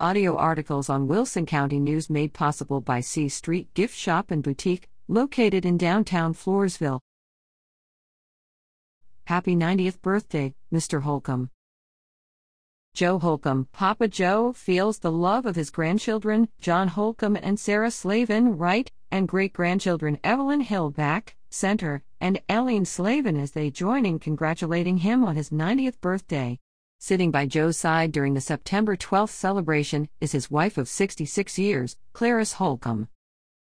Audio articles on Wilson County News made possible by C Street Gift Shop and Boutique, located in downtown Floresville. Happy 90th birthday, Mr. Holcomb. Joe Holcomb, Papa Joe, feels the love of his grandchildren, John Holcomb and Sarah Slavin, Wright, and great grandchildren Evelyn Hill back, center, and Eileen Slavin as they join in congratulating him on his 90th birthday. Sitting by Joe's side during the September 12th celebration is his wife of 66 years, Clarice Holcomb.